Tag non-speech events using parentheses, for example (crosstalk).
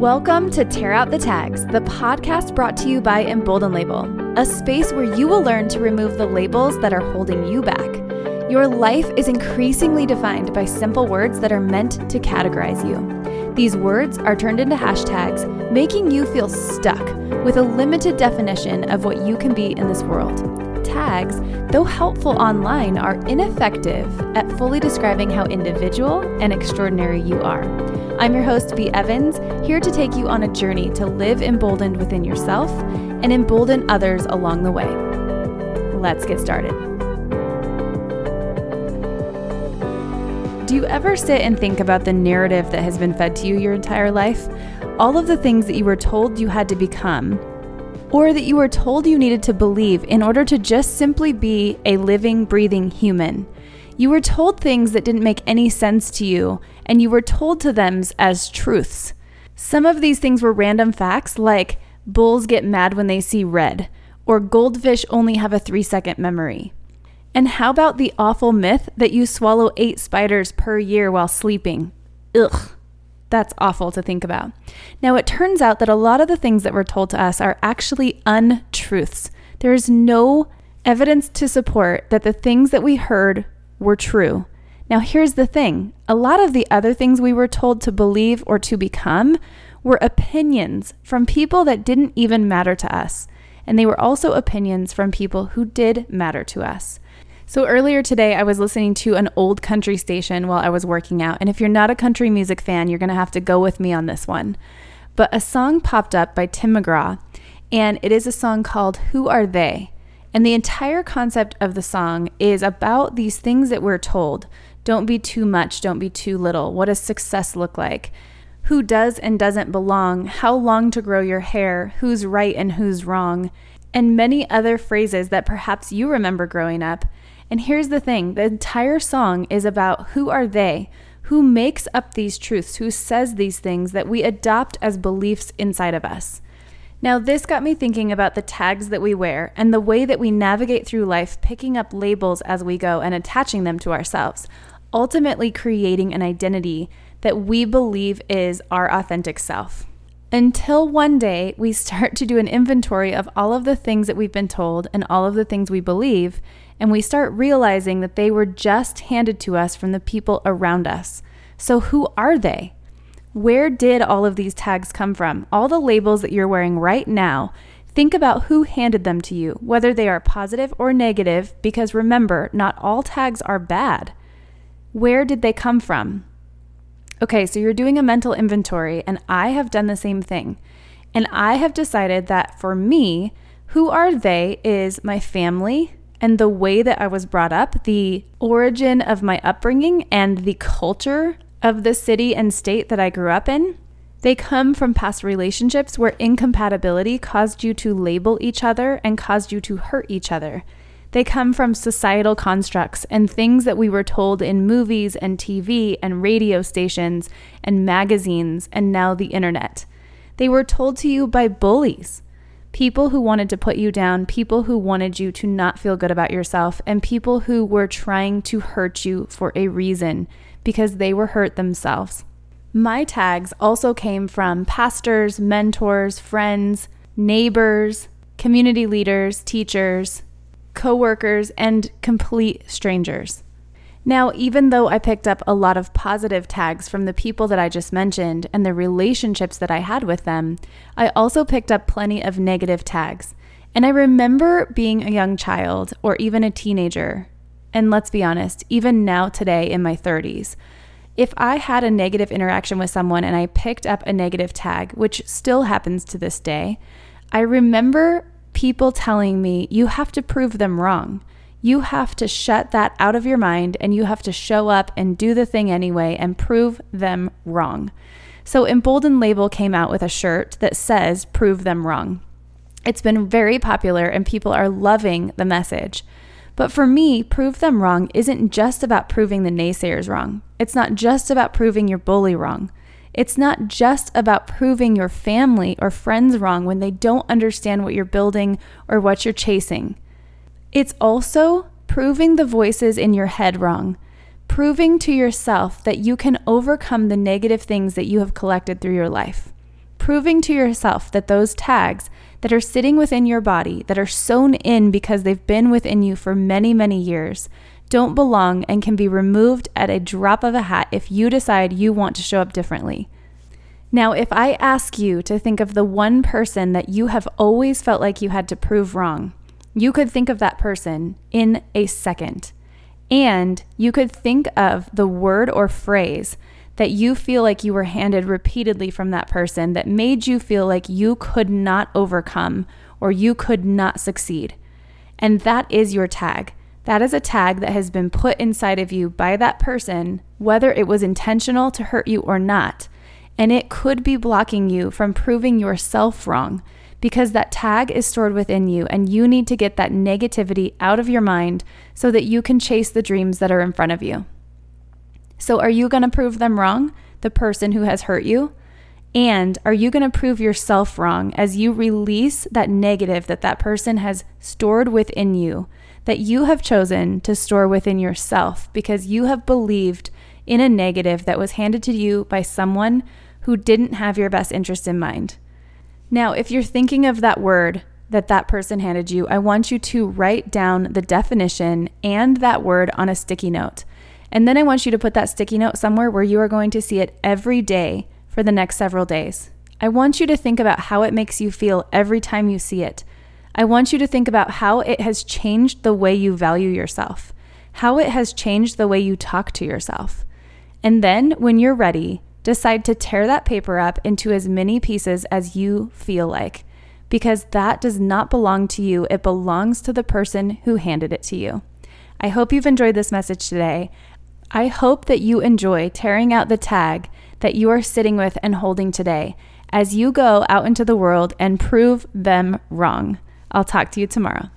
Welcome to Tear Out the Tags, the podcast brought to you by Embolden Label, a space where you will learn to remove the labels that are holding you back. Your life is increasingly defined by simple words that are meant to categorize you. These words are turned into hashtags, making you feel stuck with a limited definition of what you can be in this world. Tags, though helpful online, are ineffective at fully describing how individual and extraordinary you are. I'm your host, B. Evans, here to take you on a journey to live emboldened within yourself and embolden others along the way. Let's get started. Do you ever sit and think about the narrative that has been fed to you your entire life? All of the things that you were told you had to become, or that you were told you needed to believe in order to just simply be a living, breathing human. You were told things that didn't make any sense to you, and you were told to them as truths. Some of these things were random facts, like bulls get mad when they see red, or goldfish only have a three second memory. And how about the awful myth that you swallow eight spiders per year while sleeping? Ugh, that's awful to think about. Now, it turns out that a lot of the things that were told to us are actually untruths. There is no evidence to support that the things that we heard were true. Now, here's the thing a lot of the other things we were told to believe or to become were opinions from people that didn't even matter to us. And they were also opinions from people who did matter to us. So earlier today, I was listening to an old country station while I was working out. And if you're not a country music fan, you're going to have to go with me on this one. But a song popped up by Tim McGraw, and it is a song called Who Are They? And the entire concept of the song is about these things that we're told. Don't be too much, don't be too little. What does success look like? Who does and doesn't belong? How long to grow your hair? Who's right and who's wrong? And many other phrases that perhaps you remember growing up. And here's the thing the entire song is about who are they? Who makes up these truths? Who says these things that we adopt as beliefs inside of us? Now, this got me thinking about the tags that we wear and the way that we navigate through life, picking up labels as we go and attaching them to ourselves, ultimately creating an identity that we believe is our authentic self. Until one day we (laughs) start to do an inventory of all of the things that we've been told and all of the things we believe, and we start realizing that they were just handed to us from the people around us. So, who are they? Where did all of these tags come from? All the labels that you're wearing right now, think about who handed them to you, whether they are positive or negative, because remember, not all tags are bad. Where did they come from? Okay, so you're doing a mental inventory, and I have done the same thing. And I have decided that for me, who are they is my family and the way that I was brought up, the origin of my upbringing, and the culture of the city and state that I grew up in. They come from past relationships where incompatibility caused you to label each other and caused you to hurt each other. They come from societal constructs and things that we were told in movies and TV and radio stations and magazines and now the internet. They were told to you by bullies, people who wanted to put you down, people who wanted you to not feel good about yourself, and people who were trying to hurt you for a reason because they were hurt themselves. My tags also came from pastors, mentors, friends, neighbors, community leaders, teachers, coworkers, and complete strangers. Now, even though I picked up a lot of positive tags from the people that I just mentioned and the relationships that I had with them, I also picked up plenty of negative tags. And I remember being a young child or even a teenager and let's be honest, even now today in my 30s, if I had a negative interaction with someone and I picked up a negative tag, which still happens to this day, I remember people telling me, you have to prove them wrong. You have to shut that out of your mind and you have to show up and do the thing anyway and prove them wrong. So, Embolden Label came out with a shirt that says, Prove them wrong. It's been very popular and people are loving the message. But for me, prove them wrong isn't just about proving the naysayers wrong. It's not just about proving your bully wrong. It's not just about proving your family or friends wrong when they don't understand what you're building or what you're chasing. It's also proving the voices in your head wrong, proving to yourself that you can overcome the negative things that you have collected through your life. proving to yourself that those tags that are sitting within your body, that are sewn in because they've been within you for many, many years, don't belong and can be removed at a drop of a hat if you decide you want to show up differently. Now, if I ask you to think of the one person that you have always felt like you had to prove wrong, you could think of that person in a second. And you could think of the word or phrase that you feel like you were handed repeatedly from that person that made you feel like you could not overcome or you could not succeed. And that is your tag. That is a tag that has been put inside of you by that person, whether it was intentional to hurt you or not. And it could be blocking you from proving yourself wrong because that tag is stored within you and you need to get that negativity out of your mind so that you can chase the dreams that are in front of you. So, are you going to prove them wrong, the person who has hurt you? And are you going to prove yourself wrong as you release that negative that that person has stored within you, that you have chosen to store within yourself because you have believed in a negative that was handed to you by someone who didn't have your best interest in mind? Now, if you're thinking of that word that that person handed you, I want you to write down the definition and that word on a sticky note. And then I want you to put that sticky note somewhere where you are going to see it every day for the next several days. I want you to think about how it makes you feel every time you see it. I want you to think about how it has changed the way you value yourself, how it has changed the way you talk to yourself. And then when you're ready, decide to tear that paper up into as many pieces as you feel like, because that does not belong to you. It belongs to the person who handed it to you. I hope you've enjoyed this message today. I hope that you enjoy tearing out the tag that you are sitting with and holding today as you go out into the world and prove them wrong. I'll talk to you tomorrow.